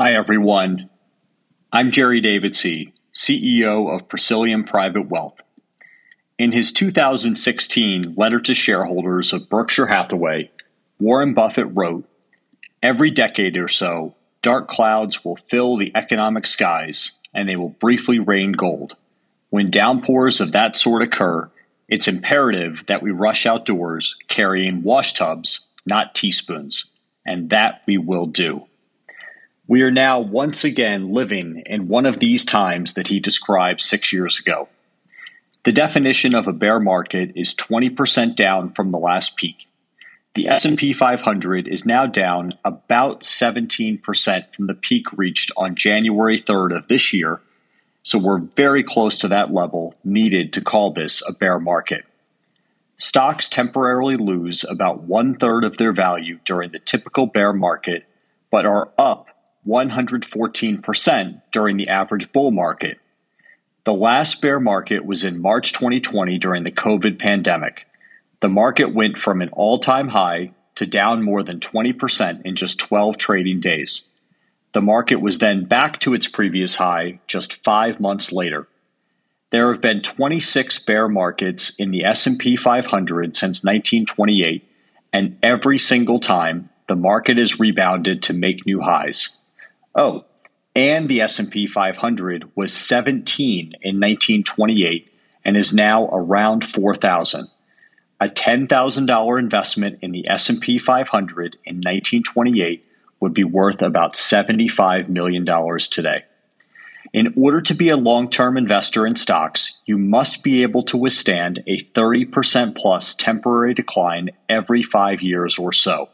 Hi, everyone. I'm Jerry Davidsey, CEO of Presilium Private Wealth. In his 2016 letter to shareholders of Berkshire Hathaway, Warren Buffett wrote Every decade or so, dark clouds will fill the economic skies and they will briefly rain gold. When downpours of that sort occur, it's imperative that we rush outdoors carrying wash tubs, not teaspoons, and that we will do. We are now once again living in one of these times that he described six years ago. The definition of a bear market is 20% down from the last peak. The S&P 500 is now down about 17% from the peak reached on January 3rd of this year, so we're very close to that level needed to call this a bear market. Stocks temporarily lose about one third of their value during the typical bear market, but are up 114% during the average bull market. The last bear market was in March 2020 during the COVID pandemic. The market went from an all time high to down more than 20% in just 12 trading days. The market was then back to its previous high just 5 months later. There have been 26 bear markets in the S&P 500 since 1928, and every single time the market has rebounded to make new highs. Oh, and the S&P 500 was 17 in 1928 and is now around 4,000. A $10,000 investment in the S&P 500 in 1928 would be worth about $75 million today. In order to be a long-term investor in stocks, you must be able to withstand a 30% plus temporary decline every 5 years or so.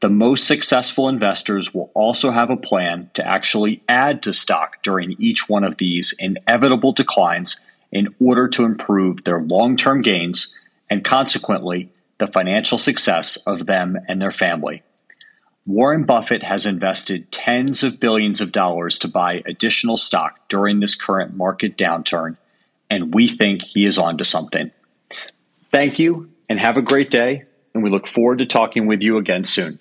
The most successful investors will also have a plan to actually add to stock during each one of these inevitable declines in order to improve their long term gains and consequently the financial success of them and their family. Warren Buffett has invested tens of billions of dollars to buy additional stock during this current market downturn, and we think he is onto something. Thank you and have a great day, and we look forward to talking with you again soon.